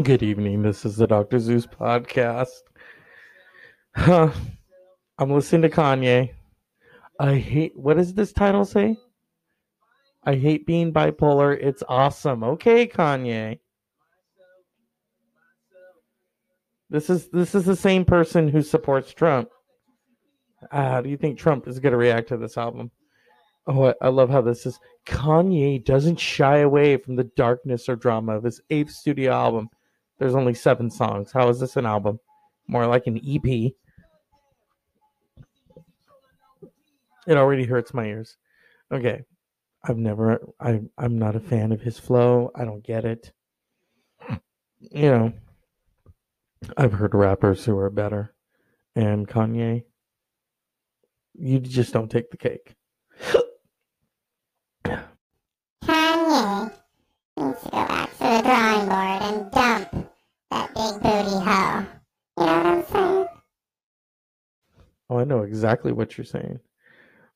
Good evening. This is the Dr. Zeus podcast. Huh. I'm listening to Kanye. I hate, what does this title say? I hate being bipolar. It's awesome. Okay, Kanye. This is this is the same person who supports Trump. Uh, how do you think Trump is going to react to this album? Oh, I, I love how this is. Kanye doesn't shy away from the darkness or drama of his eighth studio album. There's only seven songs. How is this an album? More like an EP. It already hurts my ears. Okay. I've never I I'm not a fan of his flow. I don't get it. You know, I've heard rappers who are better. And Kanye, you just don't take the cake. Kanye Oh, I know exactly what you're saying,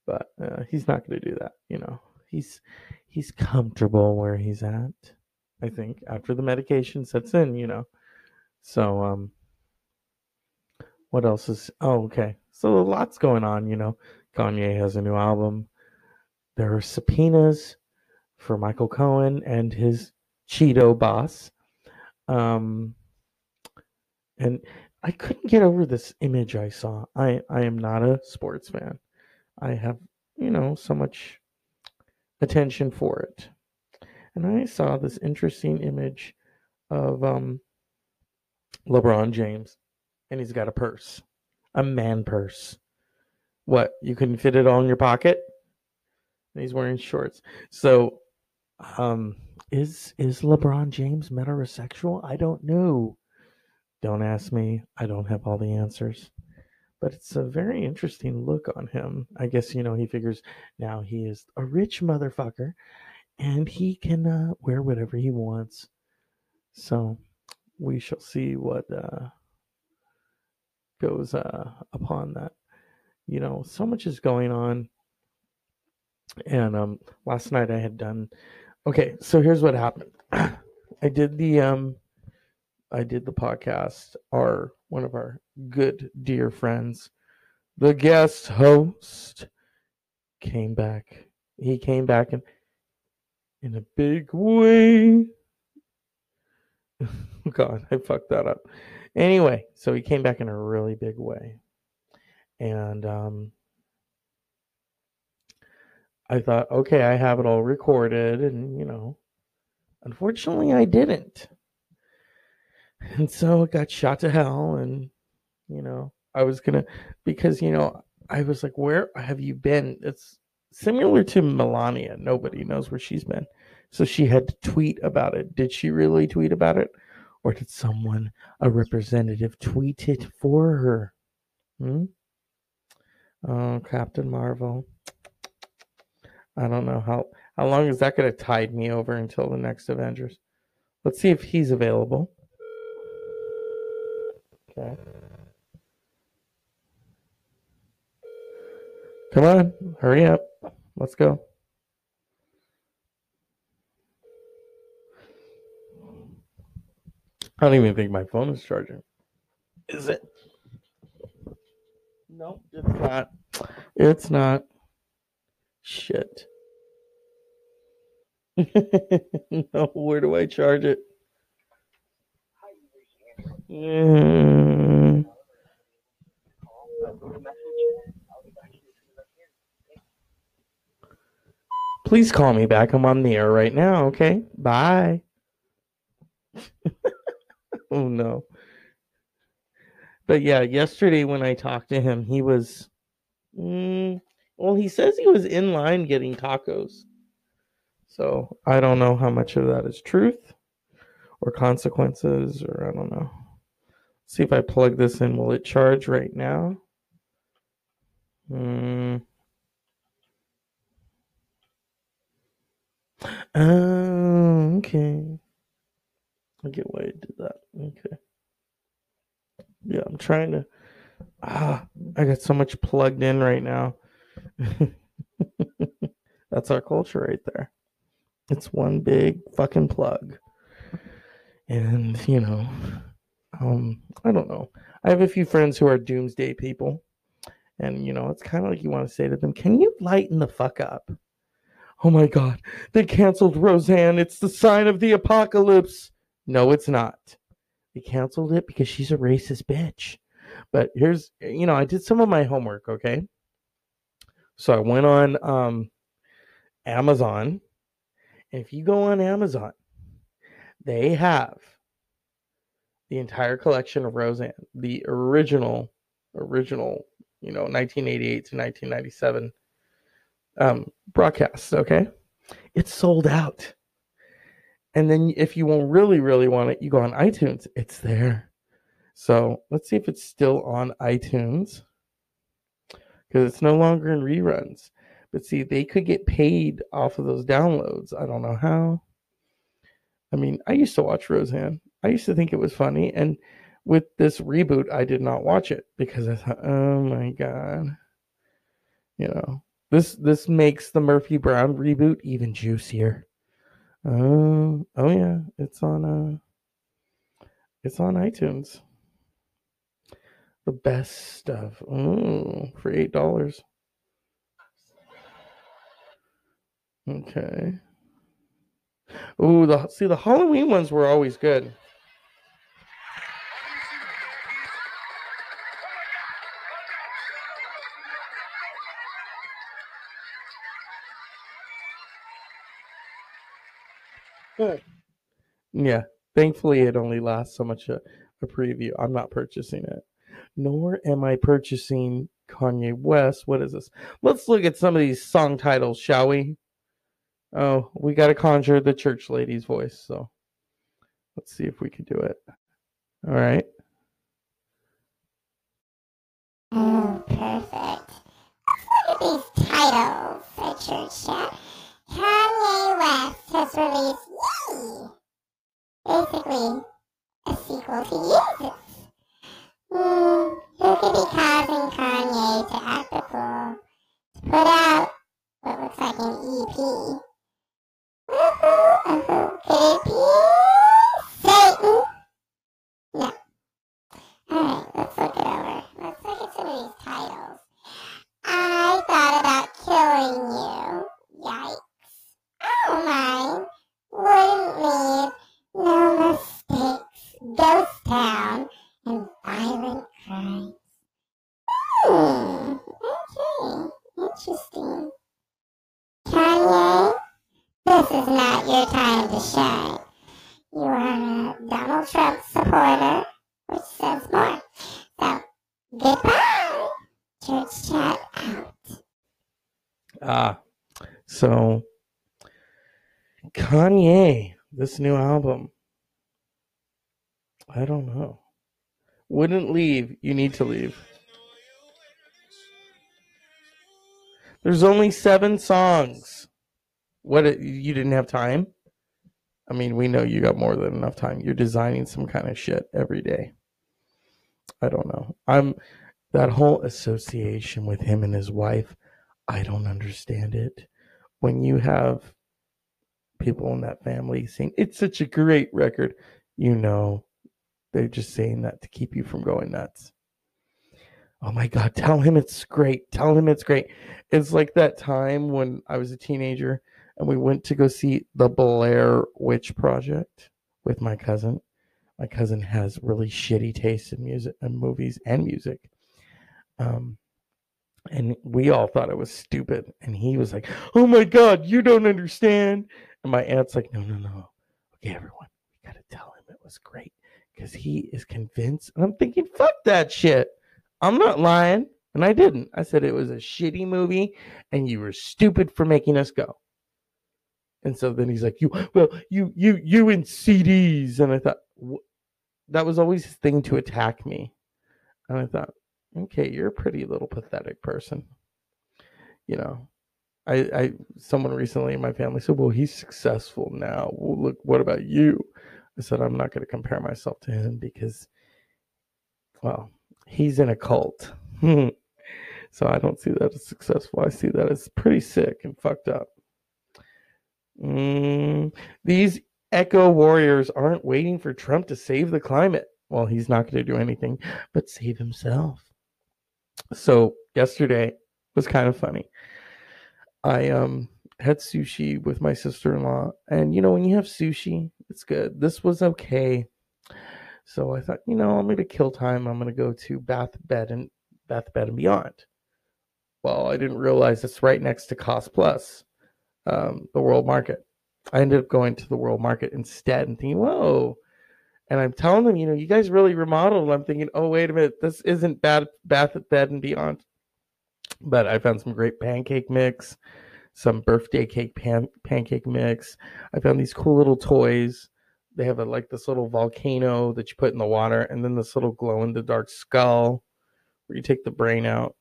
but uh, he's not going to do that. You know, he's he's comfortable where he's at. I think after the medication sets in, you know. So, um, what else is? Oh, okay. So a lots going on. You know, Kanye has a new album. There are subpoenas for Michael Cohen and his Cheeto boss. Um, and I couldn't get over this image I saw. I, I am not a sports fan. I have, you know, so much attention for it. And I saw this interesting image of um, LeBron James, and he's got a purse, a man purse. What? You couldn't fit it all in your pocket? And he's wearing shorts. So, um, is is LeBron James metrosexual? I don't know. Don't ask me. I don't have all the answers. But it's a very interesting look on him. I guess, you know, he figures now he is a rich motherfucker and he can uh, wear whatever he wants. So we shall see what uh, goes uh, upon that. You know, so much is going on. And um, last night I had done. Okay, so here's what happened. I did the um, I did the podcast. Our one of our good dear friends, the guest host, came back. He came back in in a big way. God, I fucked that up. Anyway, so he came back in a really big way. And um I thought, okay, I have it all recorded and you know, unfortunately I didn't. And so it got shot to hell and you know, I was going to because you know, I was like, where have you been? It's similar to Melania. Nobody knows where she's been. So she had to tweet about it. Did she really tweet about it? Or did someone, a representative, tweet it for her? Hmm? Oh, Captain Marvel. I don't know how how long is that going to tide me over until the next Avengers. Let's see if he's available. Okay. Come on, hurry up. Let's go. I don't even think my phone is charging. Is it? No, it's not. It's not. Shit. no, where do I charge it? Mm. Please call me back. I'm on the air right now, okay? Bye. oh no. But yeah, yesterday when I talked to him, he was mm, well, he says he was in line getting tacos. So I don't know how much of that is truth or consequences, or I don't know. See if I plug this in. Will it charge right now? Hmm. Oh, okay. I get why I did that. Okay. Yeah, I'm trying to. Ah, I got so much plugged in right now. That's our culture right there. It's one big fucking plug. And, you know, um, I don't know. I have a few friends who are doomsday people. And, you know, it's kind of like you want to say to them, can you lighten the fuck up? Oh my God, they canceled Roseanne. It's the sign of the apocalypse. No, it's not. They canceled it because she's a racist bitch. But here's, you know, I did some of my homework, okay? So I went on um, Amazon. And if you go on Amazon, they have the entire collection of Roseanne, the original, original, you know, 1988 to 1997 um, broadcasts. Okay, it's sold out. And then if you won't really, really want it, you go on iTunes. It's there. So let's see if it's still on iTunes because it's no longer in reruns. But see, they could get paid off of those downloads. I don't know how. I mean, I used to watch Roseanne. I used to think it was funny. And with this reboot, I did not watch it because I thought, oh my God. You know, this this makes the Murphy Brown reboot even juicier. Uh, oh yeah, it's on uh it's on iTunes. The best stuff. Oh, for eight dollars. Okay. Ooh, the see the Halloween ones were always good. Yeah. Thankfully, it only lasts so much a, a preview. I'm not purchasing it. Nor am I purchasing Kanye West. What is this? Let's look at some of these song titles, shall we? Oh, we got to conjure the church lady's voice. So let's see if we can do it. All right. Oh, perfect. Look at these titles Church Chat. Kanye West has released! Basically, a sequel to Yeezus. Hmm, who could be causing Kanye to act the fool? To put out what looks like an EP. Uh-huh. Could it be Satan? And violent crimes. Hmm. Okay. Interesting. Kanye, this is not your time to shine. You are a Donald Trump supporter, which says more. So, goodbye. Church chat out. Ah, so Kanye, this new album. I don't know. Wouldn't leave. You need to leave. There's only seven songs. What? Uh, you didn't have time? I mean, we know you got more than enough time. You're designing some kind of shit every day. I don't know. I'm that whole association with him and his wife. I don't understand it. When you have people in that family saying it's such a great record, you know they're just saying that to keep you from going nuts. Oh my God, tell him it's great. Tell him it's great. It's like that time when I was a teenager and we went to go see the Blair Witch Project with my cousin. My cousin has really shitty taste in music and movies and music. Um, and we all thought it was stupid. And he was like, Oh my God, you don't understand. And my aunt's like, No, no, no. Okay, everyone, we got to tell him it was great because he is convinced. And I'm thinking, Fuck that shit. I'm not lying. And I didn't. I said it was a shitty movie and you were stupid for making us go. And so then he's like, "You, well, you, you, you in CDs." And I thought that was always his thing to attack me. And I thought, okay, you're a pretty little pathetic person. You know, I, I, someone recently in my family said, "Well, he's successful now. Well, look, what about you?" I said, "I'm not going to compare myself to him because, well, he's in a cult." so I don't see that as successful. I see that as pretty sick and fucked up. Mm, these eco warriors aren't waiting for Trump to save the climate. Well, he's not going to do anything but save himself. So yesterday was kind of funny. I um had sushi with my sister-in-law, and you know when you have sushi, it's good. This was okay. So I thought, you know, I'm to kill time. I'm to go to Bath Bed and Bath Bed and Beyond. Well, I didn't realize it's right next to Cost Plus, um, the World Market. I ended up going to the World Market instead and thinking, whoa. And I'm telling them, you know, you guys really remodeled. I'm thinking, oh, wait a minute, this isn't bad Bath Bed and Beyond. But I found some great pancake mix, some birthday cake pan- pancake mix. I found these cool little toys. They have a, like this little volcano that you put in the water, and then this little glow in the dark skull where you take the brain out.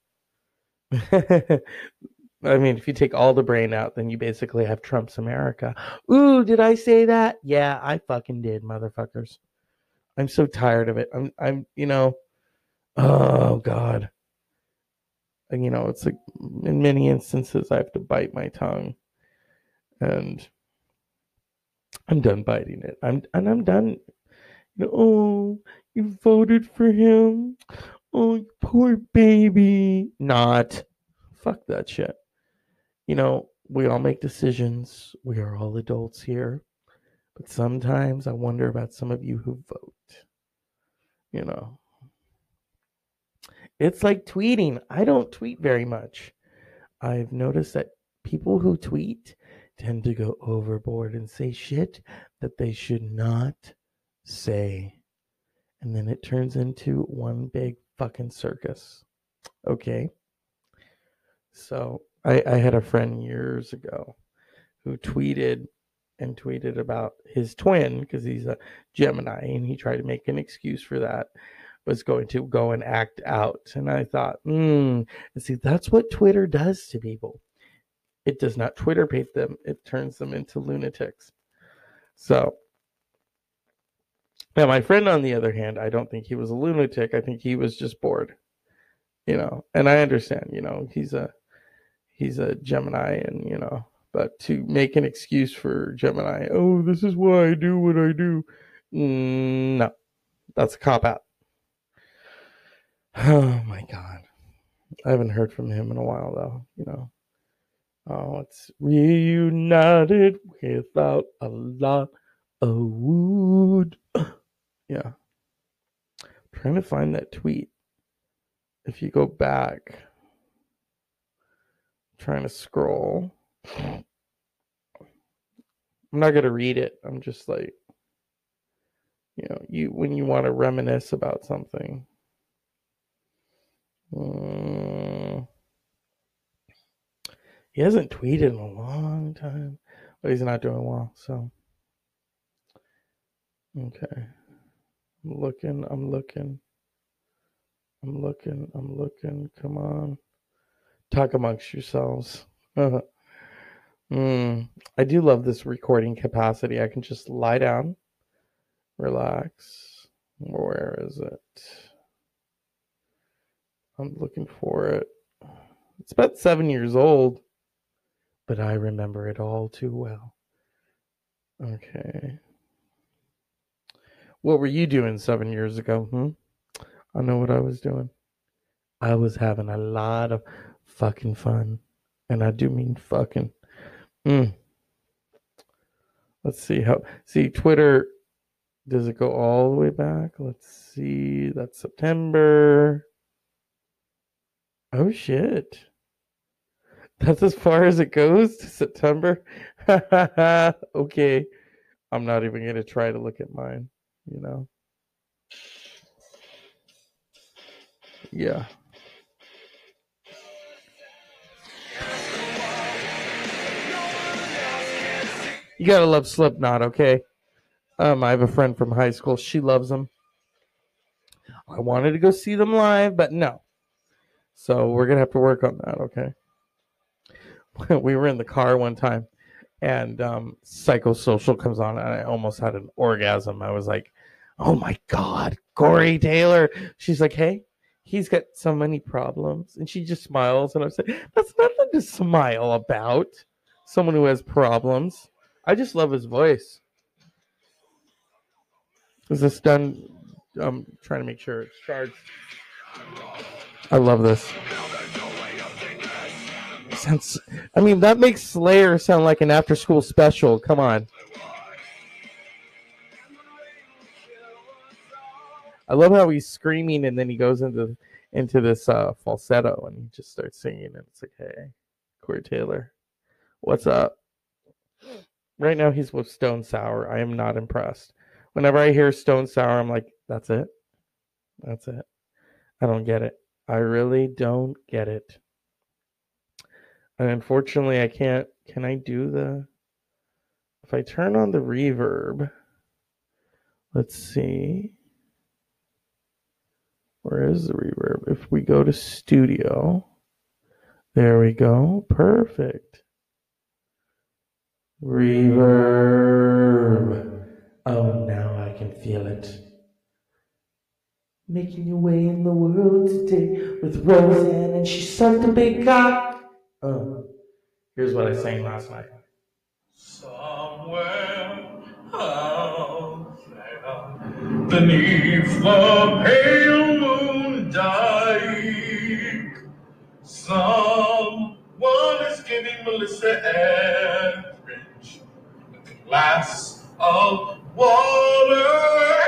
I mean, if you take all the brain out, then you basically have Trump's America. Ooh, did I say that? Yeah, I fucking did, motherfuckers. I'm so tired of it. I'm, I'm, you know, oh God. You know, it's like in many instances I have to bite my tongue, and I'm done biting it. I'm, and I'm done. Oh, you voted for him. Oh, poor baby. Not. Fuck that shit you know, we all make decisions. We are all adults here. But sometimes I wonder about some of you who vote. You know, it's like tweeting. I don't tweet very much. I've noticed that people who tweet tend to go overboard and say shit that they should not say. And then it turns into one big fucking circus. Okay? So I, I had a friend years ago who tweeted and tweeted about his twin because he's a Gemini and he tried to make an excuse for that was going to go and act out. And I thought, hmm, see, that's what Twitter does to people. It does not Twitter bait them, it turns them into lunatics. So now my friend on the other hand, I don't think he was a lunatic. I think he was just bored. You know, and I understand, you know, he's a he's a Gemini, and you know, but to make an excuse for Gemini, oh, this is why I do what I do. Mm, no, that's a cop out. Oh my god, I haven't heard from him in a while though. You know, oh, it's reunited without a lot of wood. yeah, I'm trying to find that tweet. If you go back trying to scroll. I'm not gonna read it. I'm just like, you know, you when you want to reminisce about something. Um, he hasn't tweeted in a long time, but he's not doing well. So, okay, I'm looking. I'm looking. I'm looking. I'm looking. Come on talk amongst yourselves. mm, I do love this recording capacity. I can just lie down, relax. Where is it? I'm looking for it. It's about seven years old, but I remember it all too well. Okay. What were you doing seven years ago? Hmm? I know what I was doing. I was having a lot of fucking fun. And I do mean fucking. Mm. Let's see how. See, Twitter, does it go all the way back? Let's see. That's September. Oh, shit. That's as far as it goes to September? okay. I'm not even going to try to look at mine, you know? Yeah. You gotta love Slipknot, okay? Um, I have a friend from high school. She loves them. I wanted to go see them live, but no. So we're gonna have to work on that, okay? we were in the car one time, and um, Psychosocial comes on, and I almost had an orgasm. I was like, "Oh my god, Corey Taylor!" She's like, "Hey, he's got so many problems," and she just smiles, and I'm saying, "That's nothing to smile about." Someone who has problems. I just love his voice. Is this done? I'm trying to make sure it's charged. I love this. Sounds, I mean, that makes Slayer sound like an after school special. Come on. I love how he's screaming and then he goes into into this uh, falsetto and he just starts singing and it's like, hey, Corey Taylor, what's up? Right now he's with Stone Sour. I am not impressed. Whenever I hear Stone Sour, I'm like, that's it. That's it. I don't get it. I really don't get it. And unfortunately, I can't. Can I do the. If I turn on the reverb, let's see. Where is the reverb? If we go to studio, there we go. Perfect. Reverb. Oh, now I can feel it. Making your way in the world today with Roseanne, and she sucked a big cock. Oh, here's what I sang last night. Somewhere out there, beneath the pale moon dyke, someone is giving Melissa Etheridge a glass of water.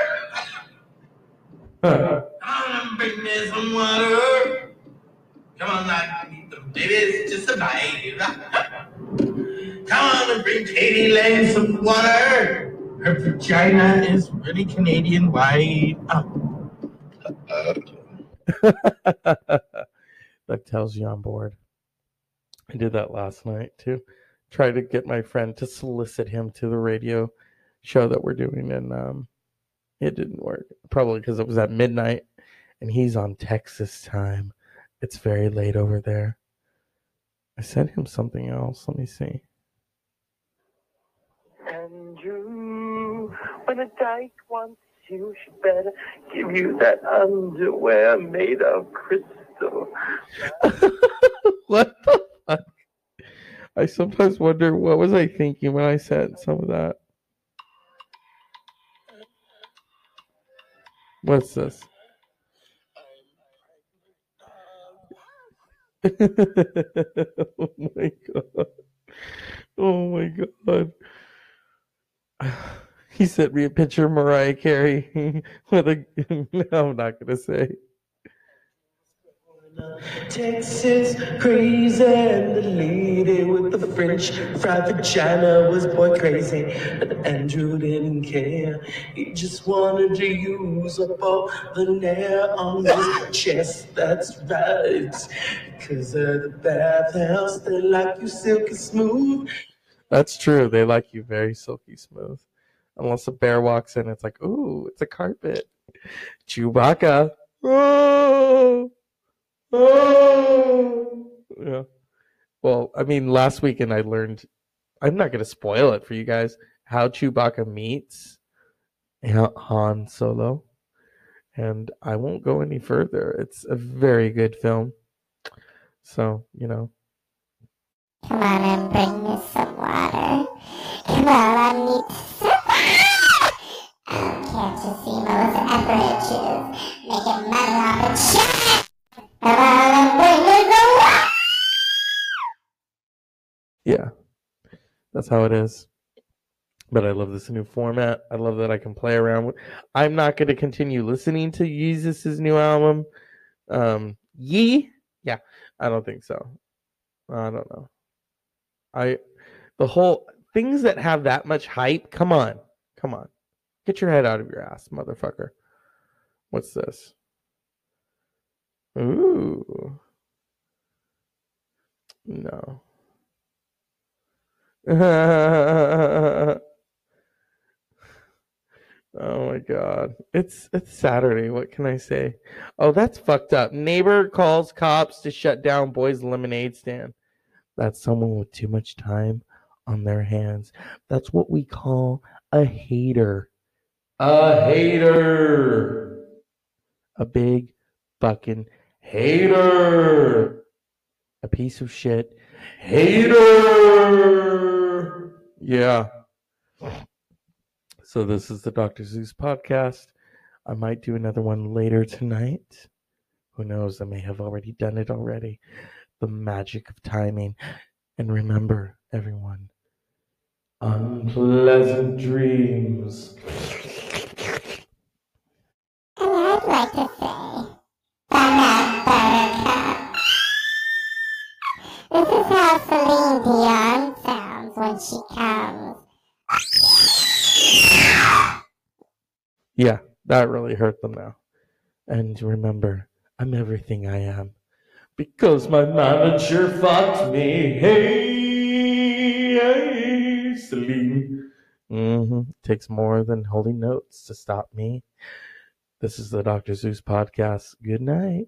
Come on, and bring me some water. Come on, I need the babies to survive. Come on and bring k.d. lang some water. Her vagina is really Canadian white. Oh. that tells you on board. I did that last night too. Try to get my friend to solicit him to the radio show that we're doing, and um, it didn't work. Probably because it was at midnight, and he's on Texas time. It's very late over there. I sent him something else. Let me see. Andrew, when a dyke wants you, she better give you that underwear made of crystal. what the fuck? I sometimes wonder what was I thinking when I said some of that. What's this? oh my god. Oh my god. He sent me a picture of Mariah Carey with a. No, I'm not going to say. Texas crazy and the lady with the French fried vagina was boy crazy. But Andrew didn't care. He just wanted to use up all the hair on his chest. That's right. Cause of the bathhouse, they like you silky smooth. That's true. They like you very silky smooth. Unless a bear walks in, it's like, ooh, it's a carpet. Chewbacca. Oh, oh. Yeah. Well, I mean, last weekend I learned, I'm not going to spoil it for you guys, how Chewbacca meets Han Solo. And I won't go any further. It's a very good film. So, you know, Come on and bring me some water. Come on, I need some water. Oh, can't you see Melissa Etheridge is making money on the yeah, that's how it is. But I love this new format. I love that I can play around with. I'm not going to continue listening to Yeezus' new album. Um, Yee? Yeah, I don't think so. I don't know. I, the whole things that have that much hype. Come on, come on, get your head out of your ass, motherfucker. What's this? Ooh, no. oh my god. It's it's Saturday. What can I say? Oh, that's fucked up. Neighbor calls cops to shut down boys lemonade stand. That's someone with too much time on their hands. That's what we call a hater. A hater. A big fucking hater. A piece of shit. Hater. Yeah. So So this is the Dr. Zeus podcast. I might do another one later tonight. Who knows? I may have already done it already. The magic of timing. And remember, everyone, unpleasant dreams. And I'd like to Dion sounds when she comes. Yeah, that really hurt them now. And remember, I'm everything I am. Because my manager fucked me. Hey, hey Celine. hmm Takes more than holding notes to stop me. This is the Dr. Zeus podcast. Good night.